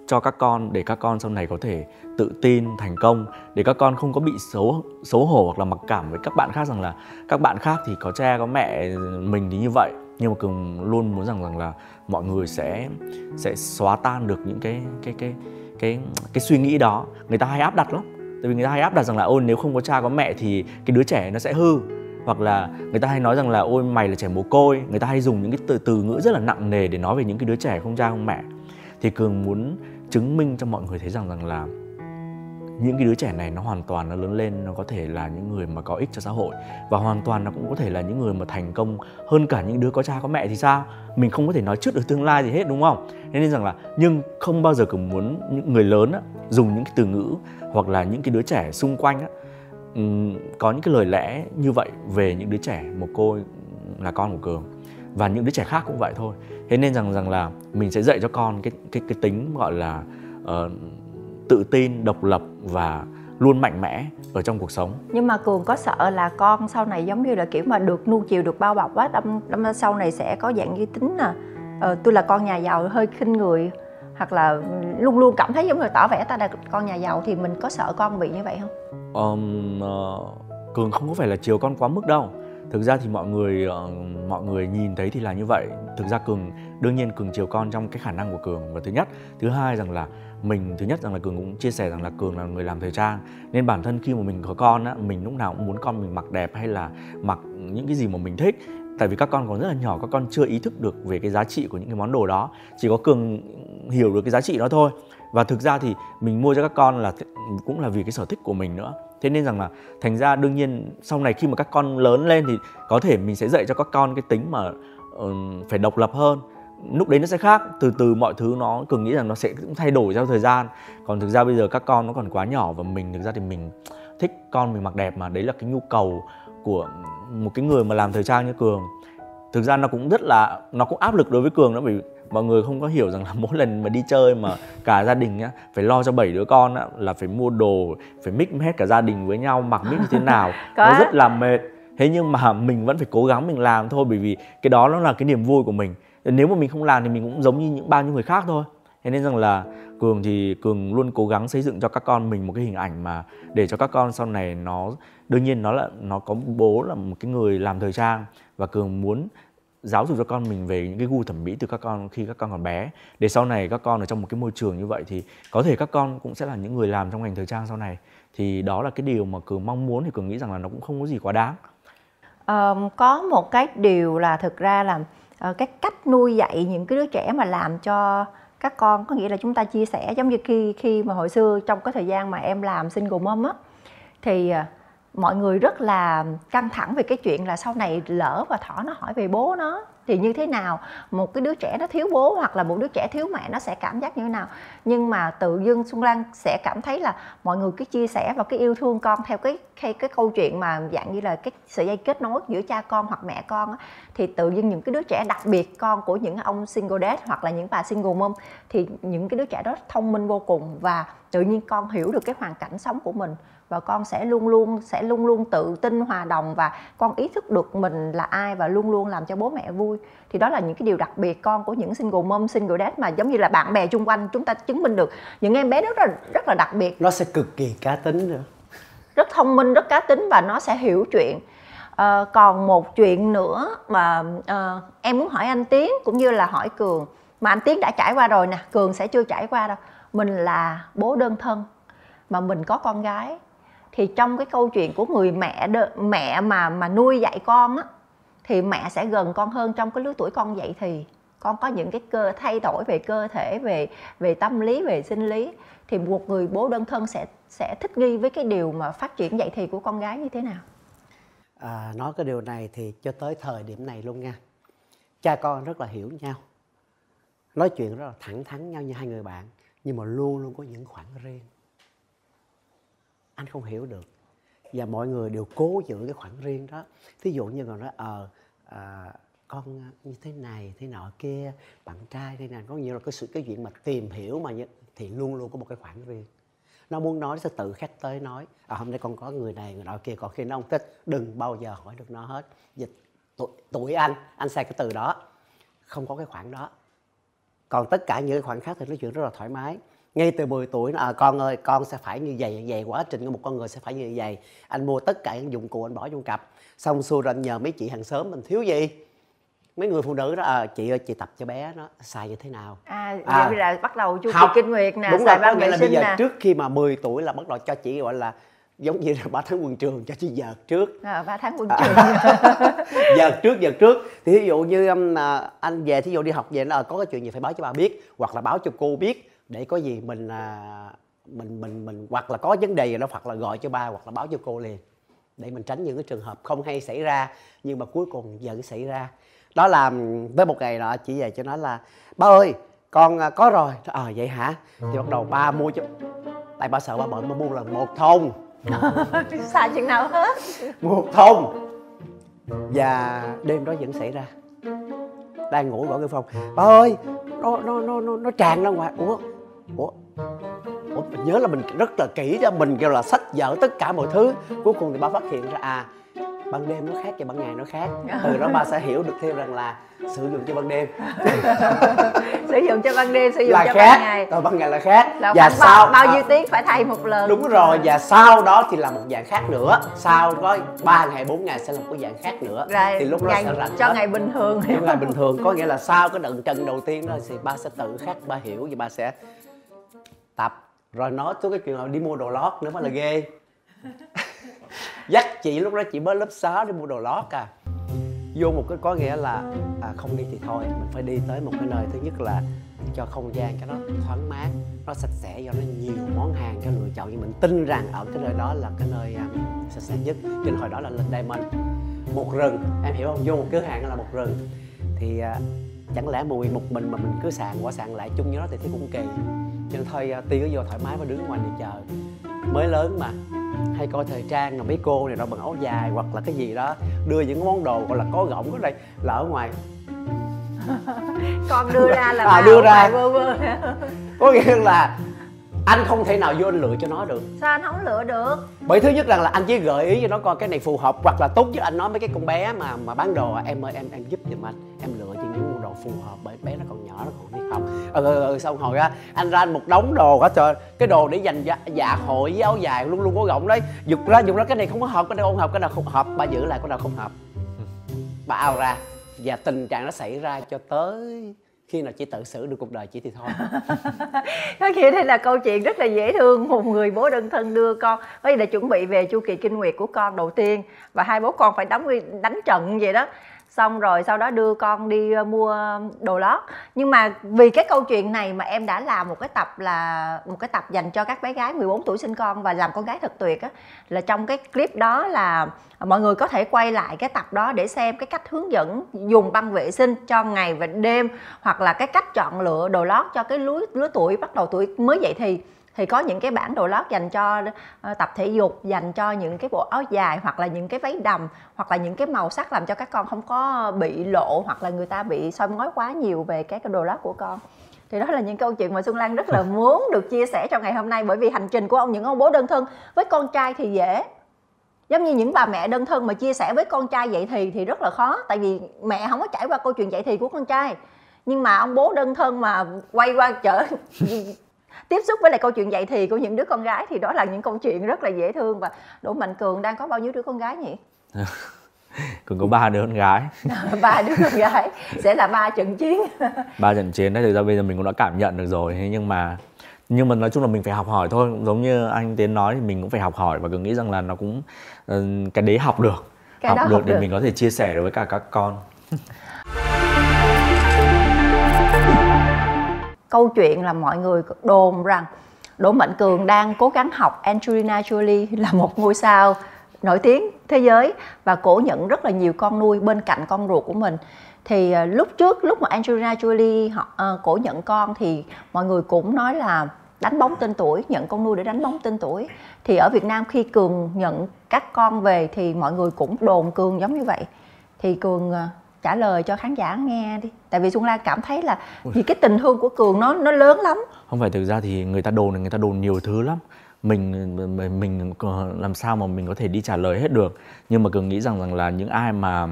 cho các con để các con sau này có thể tự tin, thành công, để các con không có bị xấu xấu hổ hoặc là mặc cảm với các bạn khác rằng là các bạn khác thì có cha, có mẹ mình thì như vậy nhưng mà cường luôn muốn rằng rằng là mọi người sẽ sẽ xóa tan được những cái cái cái cái cái suy nghĩ đó. Người ta hay áp đặt lắm. Tại vì người ta hay áp đặt rằng là, ôi, nếu không có cha có mẹ thì cái đứa trẻ nó sẽ hư. Hoặc là người ta hay nói rằng là, ôi, mày là trẻ mồ côi. Người ta hay dùng những cái từ từ ngữ rất là nặng nề để nói về những cái đứa trẻ không cha không mẹ. Thì cường muốn chứng minh cho mọi người thấy rằng rằng là những cái đứa trẻ này nó hoàn toàn nó lớn lên nó có thể là những người mà có ích cho xã hội và hoàn toàn nó cũng có thể là những người mà thành công hơn cả những đứa có cha có mẹ thì sao? Mình không có thể nói trước được tương lai gì hết đúng không? Nên rằng là nhưng không bao giờ cứ muốn những người lớn á, dùng những cái từ ngữ hoặc là những cái đứa trẻ xung quanh á, có những cái lời lẽ như vậy về những đứa trẻ một cô là con của cường. Và những đứa trẻ khác cũng vậy thôi. Thế nên rằng rằng là mình sẽ dạy cho con cái cái cái tính gọi là uh, tự tin độc lập và luôn mạnh mẽ ở trong cuộc sống. Nhưng mà cường có sợ là con sau này giống như là kiểu mà được nuông chiều được bao bọc á đâm đâm sau này sẽ có dạng như tính là ờ, tôi là con nhà giàu hơi khinh người hoặc là luôn luôn cảm thấy giống như tỏ vẻ ta là con nhà giàu thì mình có sợ con bị như vậy không? Um, uh, cường không có phải là chiều con quá mức đâu. Thực ra thì mọi người uh, mọi người nhìn thấy thì là như vậy. Thực ra cường đương nhiên cường chiều con trong cái khả năng của cường và thứ nhất. Thứ hai rằng là mình thứ nhất rằng là cường cũng chia sẻ rằng là cường là người làm thời trang, nên bản thân khi mà mình có con á, mình lúc nào cũng muốn con mình mặc đẹp hay là mặc những cái gì mà mình thích. Tại vì các con còn rất là nhỏ, các con chưa ý thức được về cái giá trị của những cái món đồ đó. Chỉ có cường hiểu được cái giá trị đó thôi. Và thực ra thì mình mua cho các con là cũng là vì cái sở thích của mình nữa. Thế nên rằng là thành ra đương nhiên sau này khi mà các con lớn lên thì có thể mình sẽ dạy cho các con cái tính mà phải độc lập hơn lúc đấy nó sẽ khác. Từ từ mọi thứ nó cường nghĩ rằng nó sẽ cũng thay đổi theo thời gian. Còn thực ra bây giờ các con nó còn quá nhỏ và mình thực ra thì mình thích con mình mặc đẹp mà. Đấy là cái nhu cầu của một cái người mà làm thời trang như cường. Thực ra nó cũng rất là nó cũng áp lực đối với cường đó vì mọi người không có hiểu rằng là mỗi lần mà đi chơi mà cả gia đình nhá phải lo cho bảy đứa con á, là phải mua đồ phải mix hết cả gia đình với nhau mặc mix như thế nào. Nó rất là mệt. Thế nhưng mà mình vẫn phải cố gắng mình làm thôi bởi vì cái đó nó là cái niềm vui của mình nếu mà mình không làm thì mình cũng giống như những bao nhiêu người khác thôi. Thế nên rằng là cường thì cường luôn cố gắng xây dựng cho các con mình một cái hình ảnh mà để cho các con sau này nó đương nhiên nó là nó có bố là một cái người làm thời trang và cường muốn giáo dục cho con mình về những cái gu thẩm mỹ từ các con khi các con còn bé. Để sau này các con ở trong một cái môi trường như vậy thì có thể các con cũng sẽ là những người làm trong ngành thời trang sau này. Thì đó là cái điều mà cường mong muốn thì cường nghĩ rằng là nó cũng không có gì quá đáng. Um, có một cái điều là thực ra là uh, Ờ, cái cách nuôi dạy những cái đứa trẻ mà làm cho các con có nghĩa là chúng ta chia sẻ giống như khi khi mà hồi xưa trong cái thời gian mà em làm single mom á thì uh, mọi người rất là căng thẳng về cái chuyện là sau này lỡ và thỏ nó hỏi về bố nó thì như thế nào? Một cái đứa trẻ nó thiếu bố hoặc là một đứa trẻ thiếu mẹ nó sẽ cảm giác như thế nào? Nhưng mà tự dưng xuân lan sẽ cảm thấy là mọi người cứ chia sẻ và cái yêu thương con theo cái cái cái câu chuyện mà dạng như là cái sợi dây kết nối giữa cha con hoặc mẹ con thì tự dưng những cái đứa trẻ đặc biệt con của những ông single dad hoặc là những bà single mom thì những cái đứa trẻ đó thông minh vô cùng và tự nhiên con hiểu được cái hoàn cảnh sống của mình và con sẽ luôn luôn sẽ luôn luôn tự tin hòa đồng và con ý thức được mình là ai và luôn luôn làm cho bố mẹ vui. Thì đó là những cái điều đặc biệt con của những single mom single dad mà giống như là bạn bè chung quanh chúng ta chứng minh được. Những em bé rất là rất là đặc biệt. Nó sẽ cực kỳ cá tính nữa. Rất thông minh rất cá tính và nó sẽ hiểu chuyện. À, còn một chuyện nữa mà à, em muốn hỏi anh tiến cũng như là hỏi cường. Mà anh tiến đã trải qua rồi nè cường sẽ chưa trải qua đâu. Mình là bố đơn thân mà mình có con gái thì trong cái câu chuyện của người mẹ đợ, mẹ mà mà nuôi dạy con á thì mẹ sẽ gần con hơn trong cái lứa tuổi con dậy thì con có những cái cơ thay đổi về cơ thể về về tâm lý về sinh lý. Thì một người bố đơn thân sẽ sẽ thích nghi với cái điều mà phát triển dậy thì của con gái như thế nào? À, nói cái điều này thì cho tới thời điểm này luôn nha. Cha con rất là hiểu nhau. Nói chuyện rất là thẳng thắn nhau như hai người bạn nhưng mà luôn luôn có những khoảng riêng anh không hiểu được. Và mọi người đều cố giữ cái khoảng riêng đó. Thí dụ như còn nói ờ à, con như thế này thế nọ kia bạn trai thế này. Có nhiều là cái sự cái chuyện mà tìm hiểu mà như, thì luôn luôn có một cái khoảng riêng. Nó muốn nói sẽ tự khách tới nói à, hôm nay con có người này người nọ kia còn khi nó không thích đừng bao giờ hỏi được nó hết. Dịch tuổi, tuổi anh anh xài cái từ đó. Không có cái khoảng đó. Còn tất cả những cái khoảng khác thì nói chuyện rất là thoải mái ngay từ 10 tuổi à, con ơi con sẽ phải như vậy như vậy quá trình của một con người sẽ phải như vậy. Anh mua tất cả những dụng cụ anh bỏ trong cặp. Xong xuôi rồi anh nhờ mấy chị hàng xóm mình thiếu gì? Mấy người phụ nữ đó à, chị ơi chị tập cho bé nó xài như thế nào? À, À, vậy là bắt đầu chu kỳ kinh nguyệt nè đúng xài rồi có nghĩa là bây giờ nè. trước khi mà 10 tuổi là bắt đầu cho chị gọi là giống như là ba tháng quân trường cho chị dợt trước. À, 3 tháng quân À. trường. dợt trước dợt trước. Thì ví dụ như um, à, anh về thí dụ đi học về nó có cái chuyện gì phải báo cho ba biết hoặc là báo cho cô biết để có gì mình à, mình mình mình hoặc là có vấn đề gì đó hoặc là gọi cho ba hoặc là báo cho cô liền. Để mình tránh những cái trường hợp không hay xảy ra nhưng mà cuối cùng vẫn xảy ra. Đó là với một ngày nọ chị về cho nó là ba ơi con à, có rồi. Ờ vậy hả? Thì bắt đầu ba mua cho tại ba sợ ba bận ba mua là một thùng. Xài chừng nào hết. Một thùng. Và đêm đó vẫn xảy ra. Đang ngủ gõ cái phòng ba ơi nó nó nó nó, nó tràn ra ngoài. Ủa ủa? Ủa mình nhớ là mình rất là kỹ cho mình kêu là sách vở tất cả mọi thứ. Cuối cùng thì ba phát hiện ra à ban đêm nó khác và ban ngày nó khác. Từ đó ba sẽ hiểu được thêm rằng là sử dụng cho ban đêm. Sử dụng cho ban đêm sử dụng là cho khác. ban ngày. Còn ban ngày là khác. Là và sau bao, bao à, nhiêu tiếng phải thay một lần? Đúng rồi và sau đó thì là một dạng khác nữa. Sau có 3 ngày 4 ngày sẽ là một dạng khác nữa. Rồi thì lúc đó ngày, sẽ rảnh cho hết. ngày bình thường. Những ngày bình thường. Có nghĩa là sau cái đợt trận đầu tiên đó thì ba sẽ tự khắc ba hiểu và ba sẽ tập rồi nói tới cái chuyện là đi mua đồ lót nữa mới là ghê. Dắt chị lúc đó chị mới lớp 6 đi mua đồ lót à. Vô một cái có nghĩa là à, không đi thì thôi mình phải đi tới một cái nơi thứ nhất là cho không gian cho nó thoáng mát nó sạch sẽ do nó nhiều món hàng cho lựa chọn. Nhưng mình tin rằng ở cái nơi đó là cái nơi à, sạch sẽ nhất. Cho hồi đó là lên Diamond. Một rừng em hiểu không? Vô một cửa hàng là một rừng. Thì à, chẳng lẽ mùi một mình mà mình cứ sàn qua sàn lại chung với nó thì thấy cũng kỳ cho nên thôi à, tiên cứ vô thoải mái và đứng ngoài này chờ. Mới lớn mà hay coi thời trang là mấy cô này nó bằng áo dài hoặc là cái gì đó đưa những món đồ gọi là có gỗng ở đây là ở ngoài. Con đưa ra là À, đưa ra. vơ vơ. Có nghĩa là anh không thể nào vô anh lựa cho nó được. Sao anh không lựa được? Bởi thứ nhất rằng là anh chỉ gợi ý cho nó coi cái này phù hợp hoặc là tốt nhất anh nói với cái con bé mà mà bán đồ. Em ơi em em giúp giùm anh em lựa cho đồ phù hợp bởi bé nó còn nhỏ nó còn đi học. Ừ, ừ, ừ xong hồi á anh ra một đống đồ hết trời cái đồ để dành dạ, dạ hội với áo dài luôn luôn có gọng đấy. Giục ra giục ra cái này không có hợp cái này không hợp cái nào không hợp bà giữ lại cái nào không hợp. Bà ao ra và tình trạng nó xảy ra cho tới khi nào chị tự xử được cuộc đời chị thì thôi. Có nghĩa đây là câu chuyện rất là dễ thương. Một người bố đơn thân đưa con có là chuẩn bị về chu kỳ kinh nguyệt của con đầu tiên và hai bố con phải đóng đánh trận vậy đó xong rồi sau đó đưa con đi ờ, mua đồ lót. Nhưng mà vì cái câu chuyện này mà em đã làm một cái tập là, một cái tập dành cho các bé gái 14 tuổi sinh con và làm con gái thật tuyệt á, là trong cái clip đó là mọi người có thể quay lại cái tập đó để xem cái cách hướng dẫn dùng băng vệ sinh cho ngày và đêm, hoặc là cái cách chọn lựa đồ lót cho cái lứa lứa tuổi, bắt đầu tuổi mới dậy thì thì có những cái bản đồ lót dành cho uh, tập thể dục dành cho những cái bộ áo dài hoặc là những cái váy đầm hoặc là những cái màu sắc làm cho các con không có bị lộ hoặc là người ta bị soi mói quá nhiều về cái, cái đồ lót của con. Thì đó là những câu chuyện mà xuân lan rất là muốn được chia sẻ trong ngày hôm nay. Bởi vì hành trình của ông những ông bố đơn thân với con trai thì dễ. Giống như những bà mẹ đơn thân mà chia sẻ với con trai dậy thì thì rất là khó. Tại vì mẹ không có trải qua câu chuyện dậy thì của con trai. Nhưng mà ông bố đơn thân mà quay qua chở tiếp xúc với lại câu chuyện dạy thì của những đứa con gái thì đó là những câu chuyện rất là dễ thương. Và Đỗ Mạnh Cường đang có bao nhiêu đứa con gái nhỉ? Cường có ba đứa con gái. Ba đứa con gái. Sẽ là ba trận chiến. Ba trận chiến đấy thực ra bây giờ mình cũng đã cảm nhận được rồi. Nhưng mà nhưng mà nói chung là mình phải học hỏi thôi. Giống như anh tiến nói thì mình cũng phải học hỏi và cường nghĩ rằng là nó cũng ờ, cái đấy học được. Cái học được học để được. mình có thể chia sẻ được với cả các con câu chuyện là mọi người đồn rằng Đỗ Mạnh Cường đang cố gắng học Angelina Jolie là một ngôi sao nổi tiếng thế giới và cổ nhận rất là nhiều con nuôi bên cạnh con ruột của mình. Thì uh, lúc trước lúc mà Angelina Jolie họ uh, cổ nhận con thì mọi người cũng nói là đánh bóng tên tuổi nhận con nuôi để đánh bóng tên tuổi. Thì ở Việt Nam khi Cường nhận các con về thì mọi người cũng đồn Cường giống như vậy. Thì Cường uh, trả lời cho khán giả nghe đi. Tại vì xuân lan cảm thấy là vì cái tình thương của cường nó nó lớn lắm. Không phải thực ra thì người ta đồn người ta đồn nhiều thứ lắm. Mình mình, mình làm sao mà mình có thể đi trả lời hết được. Nhưng mà cường nghĩ rằng rằng là những ai mà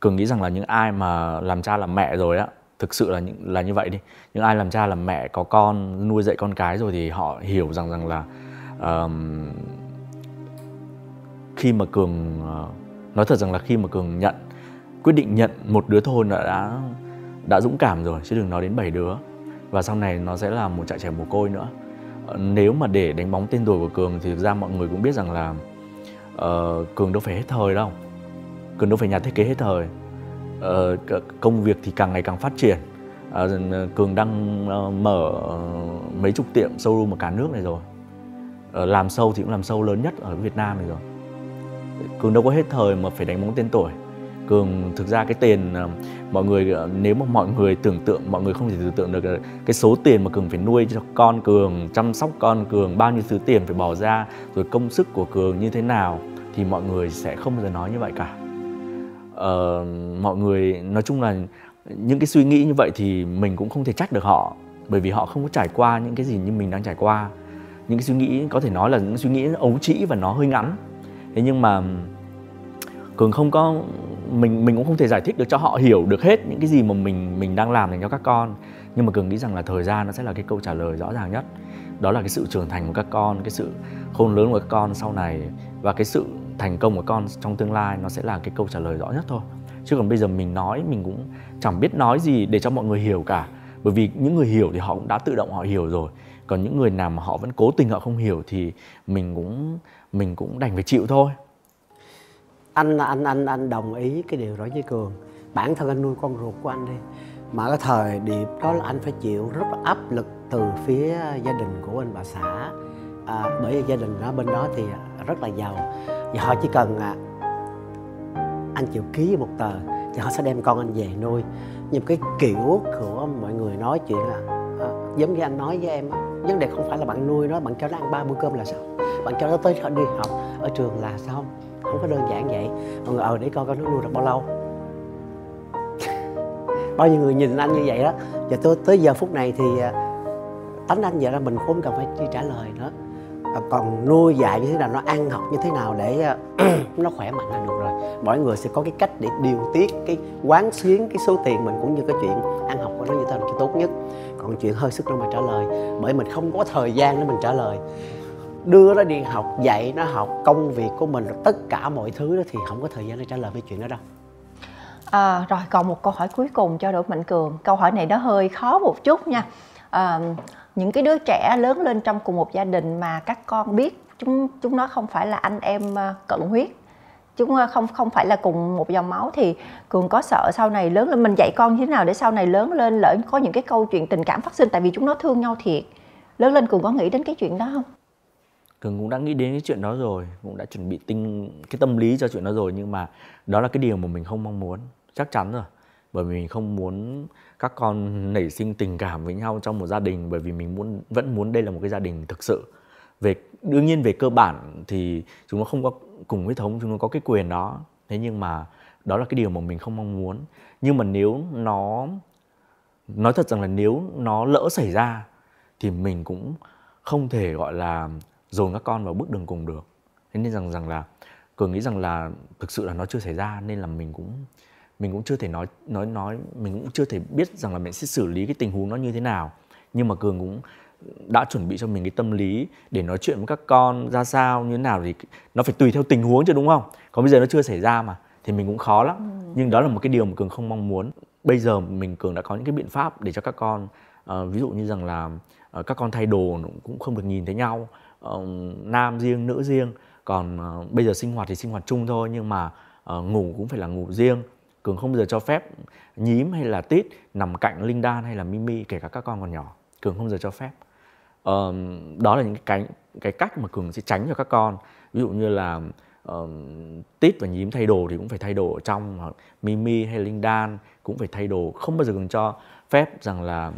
cường nghĩ rằng là những ai mà làm cha làm mẹ rồi á thực sự là những là như vậy đi. Những ai làm cha làm mẹ có con nuôi dạy con cái rồi thì họ hiểu rằng rằng là um, khi mà cường uh, nói thật rằng là khi mà cường nhận quyết định nhận một đứa thôi đã đã, đã dũng cảm rồi chứ đừng nói đến bảy đứa. Và sau này nó sẽ là một trại trẻ mồ côi nữa. Ờ, nếu mà để đánh bóng tên tuổi của cường thì thực ra mọi người cũng biết rằng là uh, cường đâu phải hết thời đâu. Cường đâu phải nhà thiết kế hết thời. Uh, công việc thì càng ngày càng phát triển. Uh, cường đang uh, mở uh, mấy chục tiệm showroom ở cả nước này rồi. Uh, làm sâu thì cũng làm sâu lớn nhất ở Việt Nam này rồi. Cường đâu có hết thời mà phải đánh bóng tên tuổi cường thực ra cái tiền ờ, mọi người ờ, nếu mà mọi người tưởng tượng mọi người không thể tưởng tượng được ờ, cái số tiền mà cường phải nuôi cho con cường chăm sóc con cường bao nhiêu thứ tiền phải bỏ ra rồi công sức của cường như thế nào thì mọi người sẽ không bao giờ nói như vậy cả. Ờ, mọi người nói chung là những cái suy nghĩ như vậy thì mình cũng không thể trách được họ bởi vì họ không có trải qua những cái gì như mình đang trải qua. Những cái suy nghĩ có thể nói là những suy nghĩ ấu trĩ và nó hơi ngắn. Thế nhưng mà cường không có mình mình cũng không thể giải thích được cho họ hiểu được hết những cái gì mà mình mình đang làm dành cho các con. Nhưng mà cường nghĩ rằng là thời gian nó sẽ là cái câu trả lời rõ ràng nhất. Đó là cái sự trưởng thành của các con, cái sự khôn lớn của các con sau này và cái sự thành công của con trong tương lai nó sẽ là cái câu trả lời rõ nhất thôi. Chứ còn bây giờ mình nói, mình cũng chẳng biết nói gì để cho mọi người hiểu cả. Bởi vì những người hiểu thì họ cũng đã tự động họ hiểu rồi. Còn những người nào mà họ vẫn cố tình họ không hiểu thì mình cũng mình cũng đành phải chịu thôi anh anh anh anh đồng ý cái điều đó với cường. Bản thân anh nuôi con ruột của anh đi. Mà cái thời điểm đó là anh phải chịu rất là áp lực từ phía gia đình của anh bà xã. À, bởi vì gia đình ở bên đó thì rất là giàu. Và họ chỉ cần à, anh chịu ký một tờ thì họ sẽ đem con anh về nuôi. Nhưng cái kiểu của mọi người nói chuyện là à, giống như anh nói với em vấn đề không phải là bạn nuôi nó bạn cho nó ăn ba bữa cơm là sao bạn cho nó tới đi học ở trường là sao không có đơn giản vậy. Mọi người ờ để coi coi nó nuôi được bao lâu. Bao nhiêu người nhìn anh như vậy đó. Và tôi tới giờ phút này thì ờ, tánh anh vậy là mình cũng không cần phải chi trả lời nữa. À, còn nuôi dạy như thế nào nó ăn học như thế nào để ờ, nó khỏe mạnh là được rồi. Mỗi người sẽ có cái cách để điều tiết cái quán xuyến cái số tiền mình cũng như cái chuyện ăn học của nó như thế nào cho tốt nhất. Còn chuyện hơi sức đâu mà trả lời bởi mình không có thời gian để mình trả lời đưa nó đi học dạy nó học công việc của mình tất cả mọi thứ đó thì không có thời gian để trả lời mấy chuyện đó đâu À, rồi còn một câu hỏi cuối cùng cho Đỗ Mạnh Cường. Câu hỏi này nó hơi khó một chút nha. À, những cái đứa trẻ lớn lên trong cùng một gia đình mà các con biết chúng chúng nó không phải là anh em à, cận huyết chúng à, không không phải là cùng một dòng máu thì cường có sợ sau này lớn lên mình dạy con như thế nào để sau này lớn lên lỡ có những cái câu chuyện tình cảm phát sinh tại vì chúng nó thương nhau thiệt lớn lên cường có nghĩ đến cái chuyện đó không cường cũng đã nghĩ đến cái chuyện đó rồi, cũng đã chuẩn bị tinh, cái tâm lý cho chuyện đó rồi, nhưng mà đó là cái điều mà mình không mong muốn. Chắc chắn rồi, bởi vì mình không muốn các con nảy sinh tình cảm với nhau trong một gia đình, bởi vì mình muốn, vẫn muốn đây là một cái gia đình thực sự. Về, đương nhiên về cơ bản thì chúng nó không có cùng huyết thống, chúng nó có cái quyền đó. Thế nhưng mà đó là cái điều mà mình không mong muốn. Nhưng mà nếu nó, nói thật rằng là nếu nó lỡ xảy ra thì mình cũng không thể gọi là dồn các con vào bước đường cùng được. Thế nên rằng rằng là cường nghĩ rằng là thực sự là nó chưa xảy ra nên là mình cũng mình cũng chưa thể nói nói nói mình cũng chưa thể biết rằng là mình sẽ xử lý cái tình huống nó như thế nào. Nhưng mà cường cũng đã chuẩn bị cho mình cái tâm lý để nói chuyện với các con ra sao như thế nào thì nó phải tùy theo tình huống chứ đúng không? Còn bây giờ nó chưa xảy ra mà thì mình cũng khó lắm. Ừ. nhưng đó là một cái điều mà cường không mong muốn. Bây giờ mình cường đã có những cái biện pháp để cho các con uh, ví dụ như rằng là uh, các con thay đồ cũng không được nhìn thấy nhau nam riêng nữ riêng. Còn uh, bây giờ sinh hoạt thì sinh hoạt chung thôi nhưng mà uh, ngủ cũng phải là ngủ riêng. Cường không bao giờ cho phép nhím hay là tít nằm cạnh linh đan hay là mimi kể cả các con còn nhỏ. Cường không bao giờ cho phép. Uh, đó là những cái cái cách mà cường sẽ tránh cho các con. Ví dụ như là uh, tít và nhím thay đồ thì cũng phải thay đồ ở trong hoặc mimi hay linh đan cũng phải thay đồ. Không bao giờ cường cho phép rằng là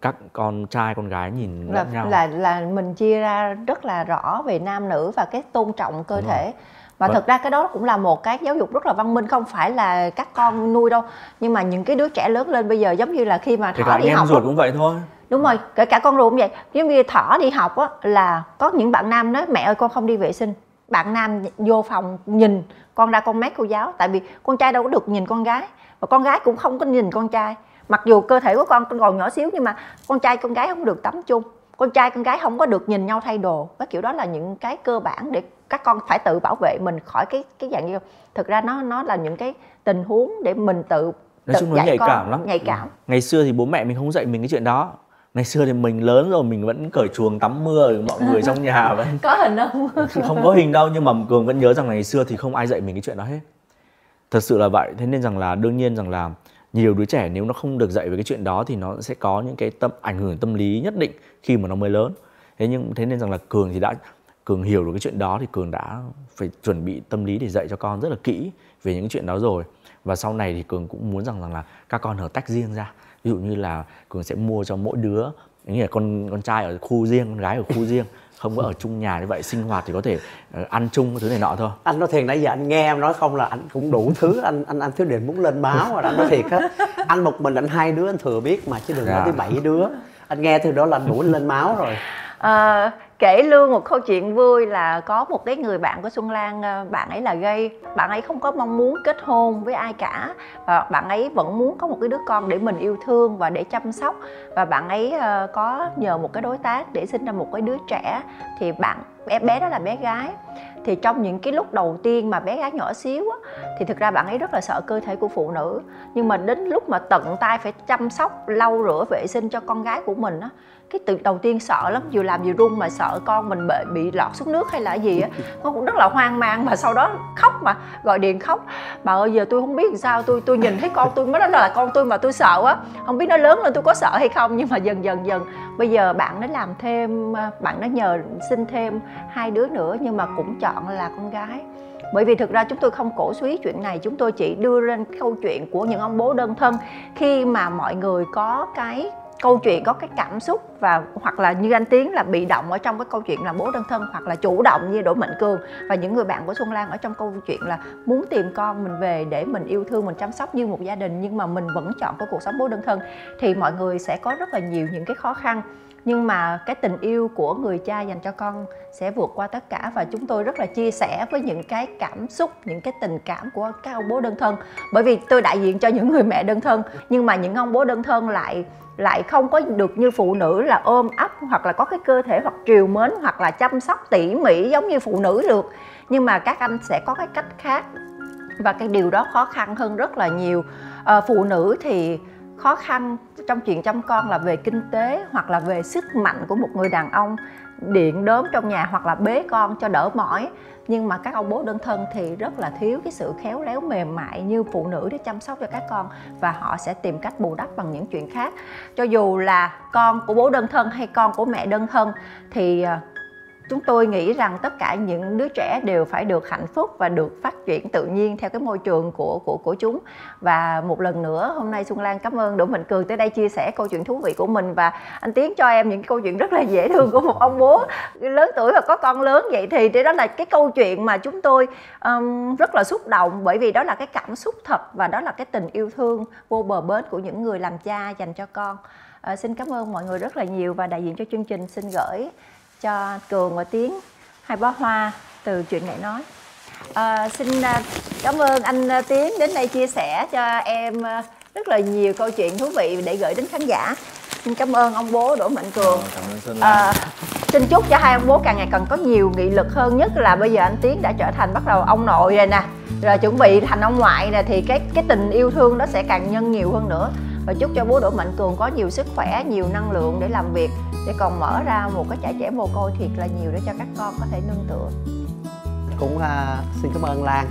các con trai con gái nhìn là, nhau. là là mình chia ra rất là rõ về nam nữ và cái tôn trọng cơ Đúng thể. rồi. Và vâng. thực ra cái đó cũng là một cái giáo dục rất là văn minh không phải là các con nuôi đâu. Nhưng mà những cái đứa trẻ lớn lên bây giờ giống như là khi mà thỏ đi học ruột cũng vậy thôi. Đúng rồi kể cả con ruột cũng vậy. Giống như thỏ đi học á là có những bạn nam nói mẹ ơi con không đi vệ sinh. Bạn nam vô phòng nhìn con ra con mét cô giáo tại vì con trai đâu có được nhìn con gái. Và con gái cũng không có nhìn con trai mặc dù cơ thể của con còn nhỏ xíu nhưng mà con trai con gái không được tắm chung. Con trai con gái không có được nhìn nhau thay đồ. Cái kiểu đó là những cái cơ bản để các con phải tự bảo vệ mình khỏi cái cái dạng như thực ra nó nó là những cái tình huống để mình tự nói chung nó nhạy con, cảm lắm. nhạy cảm. Ngày xưa thì bố mẹ mình không dạy mình cái chuyện đó. Ngày xưa thì mình lớn rồi mình vẫn cởi chuồng tắm mưa mọi người trong nhà vẫn có hình không không có hình đâu nhưng mà cường vẫn nhớ rằng ngày xưa thì không ai dạy mình cái chuyện đó hết. Thật sự là vậy. Thế nên rằng là đương nhiên rằng là nhiều đứa trẻ nếu nó không được dạy về cái chuyện đó thì nó sẽ có những cái tâm, ảnh hưởng tâm lý nhất định khi mà nó mới lớn. Thế nhưng thế nên rằng là cường thì đã, cường hiểu được cái chuyện đó thì cường đã phải chuẩn bị tâm lý để dạy cho con rất là kỹ về những chuyện đó rồi. Và sau này thì cường cũng muốn rằng rằng là các con hợp tách riêng ra. Ví dụ như là cường sẽ mua cho mỗi đứa, nghĩa là con con trai ở khu riêng, con gái ở khu riêng không có ở chung nhà như vậy sinh hoạt thì có thể uh, ăn chung cái thứ này nọ thôi. Anh nói thiệt nãy giờ anh nghe em nói không là anh cũng đủ thứ anh anh anh thiếu định muốn lên báo rồi anh nói thiệt á anh một mình anh hai đứa anh thừa biết mà chứ đừng nói tới bảy đứa. Anh nghe từ đó là đủ lên máu rồi. À, kể luôn một câu chuyện vui là có một cái người bạn của Xuân Lan ờ, bạn ấy là gay. Bạn ấy không có mong muốn kết hôn với ai cả. Và bạn ấy vẫn muốn có một cái đứa con để mình yêu thương và để chăm sóc. Và bạn ấy ờ, có nhờ một cái đối tác để sinh ra một cái đứa trẻ. Thì bạn bé bé đó là bé gái. Thì trong những cái lúc đầu tiên mà bé gái nhỏ xíu á, thì thực ra bạn ấy rất là sợ cơ thể của phụ nữ. Nhưng mà đến lúc mà tận tay phải chăm sóc lau rửa vệ sinh cho con gái của mình á cái từ đầu tiên sợ lắm, vừa làm vừa run mà sợ con mình bị bị lọt xuống nước hay là gì á. Con cũng rất là hoang mang mà sau đó khóc mà, gọi điện khóc. Bà ơi, giờ tôi không biết làm sao, tôi tôi nhìn thấy con tôi, mới đó là con tôi mà tôi sợ á. Không biết nó lớn lên tôi có sợ hay không, nhưng mà dần dần dần. Bây giờ bạn nó làm thêm à, bạn nó nhờ xin thêm hai đứa nữa, nhưng mà cũng chọn là con gái. Bởi vì thực ra chúng tôi không cổ suý chuyện này, chúng tôi chỉ đưa lên câu chuyện của những ông bố đơn thân. Khi mà mọi người có cái câu chuyện có cái cảm xúc và hoặc là như anh tiến là bị động ở trong cái câu chuyện là bố đơn thân hoặc là chủ động như đỗ mạnh cường. Và những người bạn của xuân lan ở trong câu chuyện là muốn tìm con mình về để mình yêu thương, mình chăm sóc như một gia đình nhưng mà mình vẫn chọn cái cuộc sống bố đơn thân, thì mọi người sẽ có rất là nhiều những cái khó khăn. Nhưng mà cái tình yêu của người cha dành cho con sẽ vượt qua tất cả và chúng tôi rất là chia sẻ với những cái cảm xúc, những cái tình cảm của các ông bố đơn thân. Bởi vì tôi đại diện cho những người mẹ đơn thân, nhưng mà những ông bố đơn thân lại lại không có được như phụ nữ là ôm ấp hoặc là có cái cơ thể hoặc triều mến hoặc là chăm sóc tỉ mỉ giống như phụ nữ được. Nhưng mà các anh sẽ có cái cách khác và cái điều đó khó khăn hơn rất là nhiều. À, phụ nữ thì khó khăn trong chuyện chăm con là về kinh tế hoặc là về sức mạnh của một người đàn ông điện đốm trong nhà hoặc là bế con cho đỡ mỏi. Nhưng mà các ông bố đơn thân thì rất là thiếu cái sự khéo léo, mềm mại như phụ nữ để chăm sóc cho các con và họ sẽ tìm cách bù đắp bằng những chuyện khác. Cho dù là con của bố đơn thân hay con của mẹ đơn thân thì ờ, chúng tôi nghĩ rằng tất cả những đứa trẻ đều phải được hạnh phúc và được phát triển tự nhiên theo cái môi trường của của của chúng. Và một lần nữa hôm nay Xuân Lan cảm ơn Đỗ Mạnh Cường tới đây chia sẻ câu chuyện thú vị của mình và anh Tiến cho em những câu chuyện rất là dễ thương của một ông bố lớn tuổi và có con lớn vậy thì đó là cái câu chuyện mà chúng tôi um, rất là xúc động bởi vì đó là cái cảm xúc thật và đó là cái tình yêu thương vô bờ bến của những người làm cha dành cho con. À, xin cảm ơn mọi người rất là nhiều và đại diện cho chương trình xin gửi cho cường và tiến hai bó hoa từ chuyện nghệ nói. À, xin à, cảm ơn anh à, tiến đến đây chia sẻ cho em à, rất là nhiều câu chuyện thú vị để gửi đến khán giả. Xin cảm ơn ông bố đỗ mạnh cường. Ờ, cảm ơn. À, xin chúc cho hai ông bố càng ngày càng có nhiều nghị lực hơn nhất là bây giờ anh tiến đã trở thành bắt đầu ông nội rồi nè. Rồi chuẩn bị thành ông ngoại nè thì cái cái tình yêu thương đó sẽ càng nhân nhiều hơn nữa và chúc cho bố Đỗ Mạnh Cường có nhiều sức khỏe, nhiều năng lượng để làm việc để còn mở ra một cái trại trẻ mồ côi thiệt là nhiều để cho các con có thể nương tựa. Cũng uh, xin cảm ơn Lan.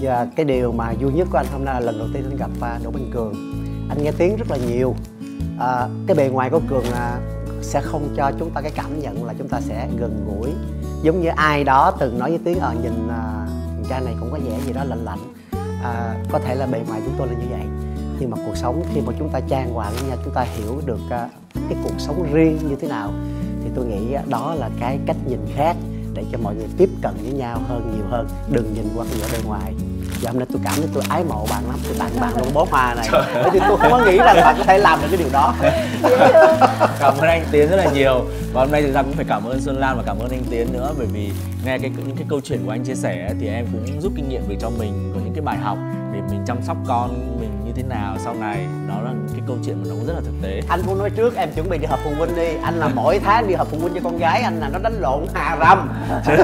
Và cái điều mà vui nhất của anh hôm nay là lần đầu tiên anh gặp uh, Đỗ Mạnh Cường. Anh nghe tiếng rất là nhiều. À, cái bề ngoài của Cường uh, sẽ không cho chúng ta cái cảm nhận là chúng ta sẽ gần gũi giống như ai đó từng nói với tiếng ở nhìn uh, cha này cũng có vẻ gì đó lạnh lạnh à, có thể là bề ngoài chúng tôi là như vậy nhưng mà cuộc sống khi mà chúng ta trang hòa với nhau chúng ta hiểu được uh, cái cuộc sống riêng như thế nào thì tôi nghĩ đó là cái cách nhìn khác để cho mọi người tiếp cận với nhau hơn nhiều hơn. Đừng nhìn qua cái bề ngoài. Và hôm nay tôi cảm thấy tôi ái mộ bạn lắm. Tôi tặng bạn luôn bó hoa này. Bởi vì tôi không có nghĩ rằng bạn có thể làm được cái điều đó. Cảm ơn anh tiến rất là nhiều. Và hôm nay thì ra cũng phải cảm ơn xuân lan và cảm ơn anh tiến nữa bởi vì nghe cái những cái câu chuyện của anh chia sẻ thì em cũng rút kinh nghiệm được cho mình có những cái bài học để mình chăm sóc con mình như thế nào sau này? Đó là cái câu chuyện mà nó cũng rất là thực tế. Anh cũng nói trước em chuẩn bị đi họp phụ huynh đi. Anh là mỗi tháng đi họp phụ huynh cho con gái anh là nó đánh lộn hà rầm.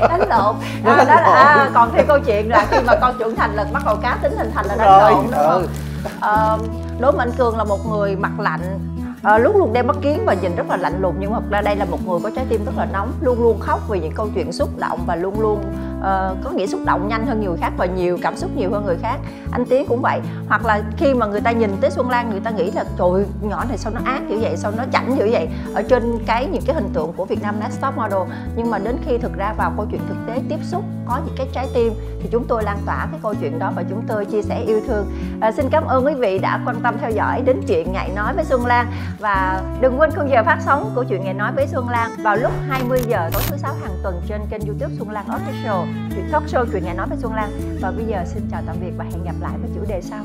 Đánh lộn? À, đó là à, còn thêm câu chuyện là khi mà con trưởng thành là bắt đầu cá tính hình thành là đánh Rồi, lộn đúng không? Ừ. à, đỗ mạnh cường là một người mặt lạnh. À, lúc luôn đem mắt kiến và nhìn rất là lạnh lùng nhưng mà thật ra đây là một người có trái tim rất là nóng luôn luôn khóc vì những câu chuyện xúc động và luôn luôn uh, có nghĩa xúc động nhanh hơn người khác và nhiều cảm xúc nhiều hơn người khác. Anh tiến cũng vậy. Hoặc là khi mà người ta nhìn tới xuân lan người ta nghĩ là trời nhỏ này sao nó ác như vậy sao nó chảnh như vậy? Ở trên cái những cái hình tượng của việt nam next top model. Nhưng mà đến khi thực ra vào câu chuyện thực tế tiếp xúc có những cái trái tim thì chúng tôi lan tỏa cái câu chuyện đó và chúng tôi chia sẻ yêu thương. À, xin cảm ơn quý vị đã quan tâm theo dõi đến chuyện ngày nói với xuân lan. Và đừng quên khung giờ phát sóng của chuyện ngày nói với xuân lan vào lúc 20 giờ tối thứ sáu hàng tuần trên kênh youtube xuân lan official chuyện talk show chuyện nhà nói với Xuân Lan. Và bây giờ xin chào tạm biệt và hẹn gặp lại với chủ đề sau.